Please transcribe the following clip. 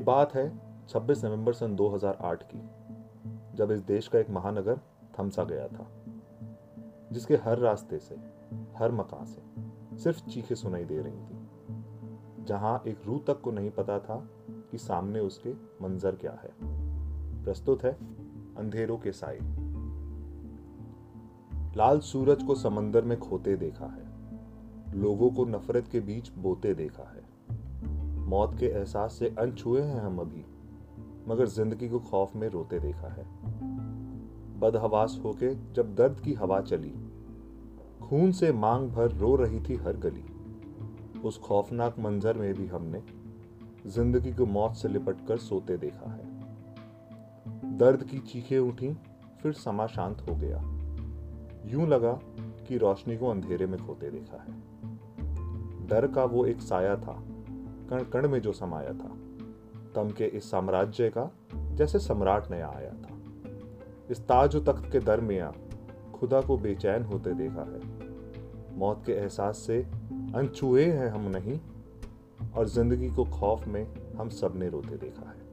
बात है 26 नवंबर सन 2008 की, जब इस देश का एक महानगर थमसा गया था, जिसके हर रास्ते से, हर मकान से सिर्फ़ चीखें सुनाई दे रही थी, जहाँ एक रूह तक को नहीं पता था कि सामने उसके मंजर क्या है। प्रस्तुत है अंधेरों के साए लाल सूरज को समंदर में खोते देखा है, लोगों को नफरत के बीच बोते देखा है। मौत के एहसास से अनछुए हैं हम अभी, मगर ज़िंदगी को खौफ में रोते देखा है। बदहवास होके जब दर्द की हवा चली, खून से मांग भर रो रही थी हर गली। उस खौफनाक मंजर में भी हमने ज़िंदगी को मौत से लिपट कर सोते देखा है। दर्द की चीखें उठी, फिर समा शांत हो गया। यूँ लगा कि रोशनी को अंधेरे में खोते देखा है। डर का वो एक साया था कण कण में जो समाया था, तम के इस साम्राज्य का, जैसे सम्राट नया आया था। इस ताज तख्त के दरमिया खुदा को बेचैन होते देखा है। मौत के एहसास से अनछुए हैं हम नहीं, और ज़िंदगी को खौफ में हम सबने रोते देखा है।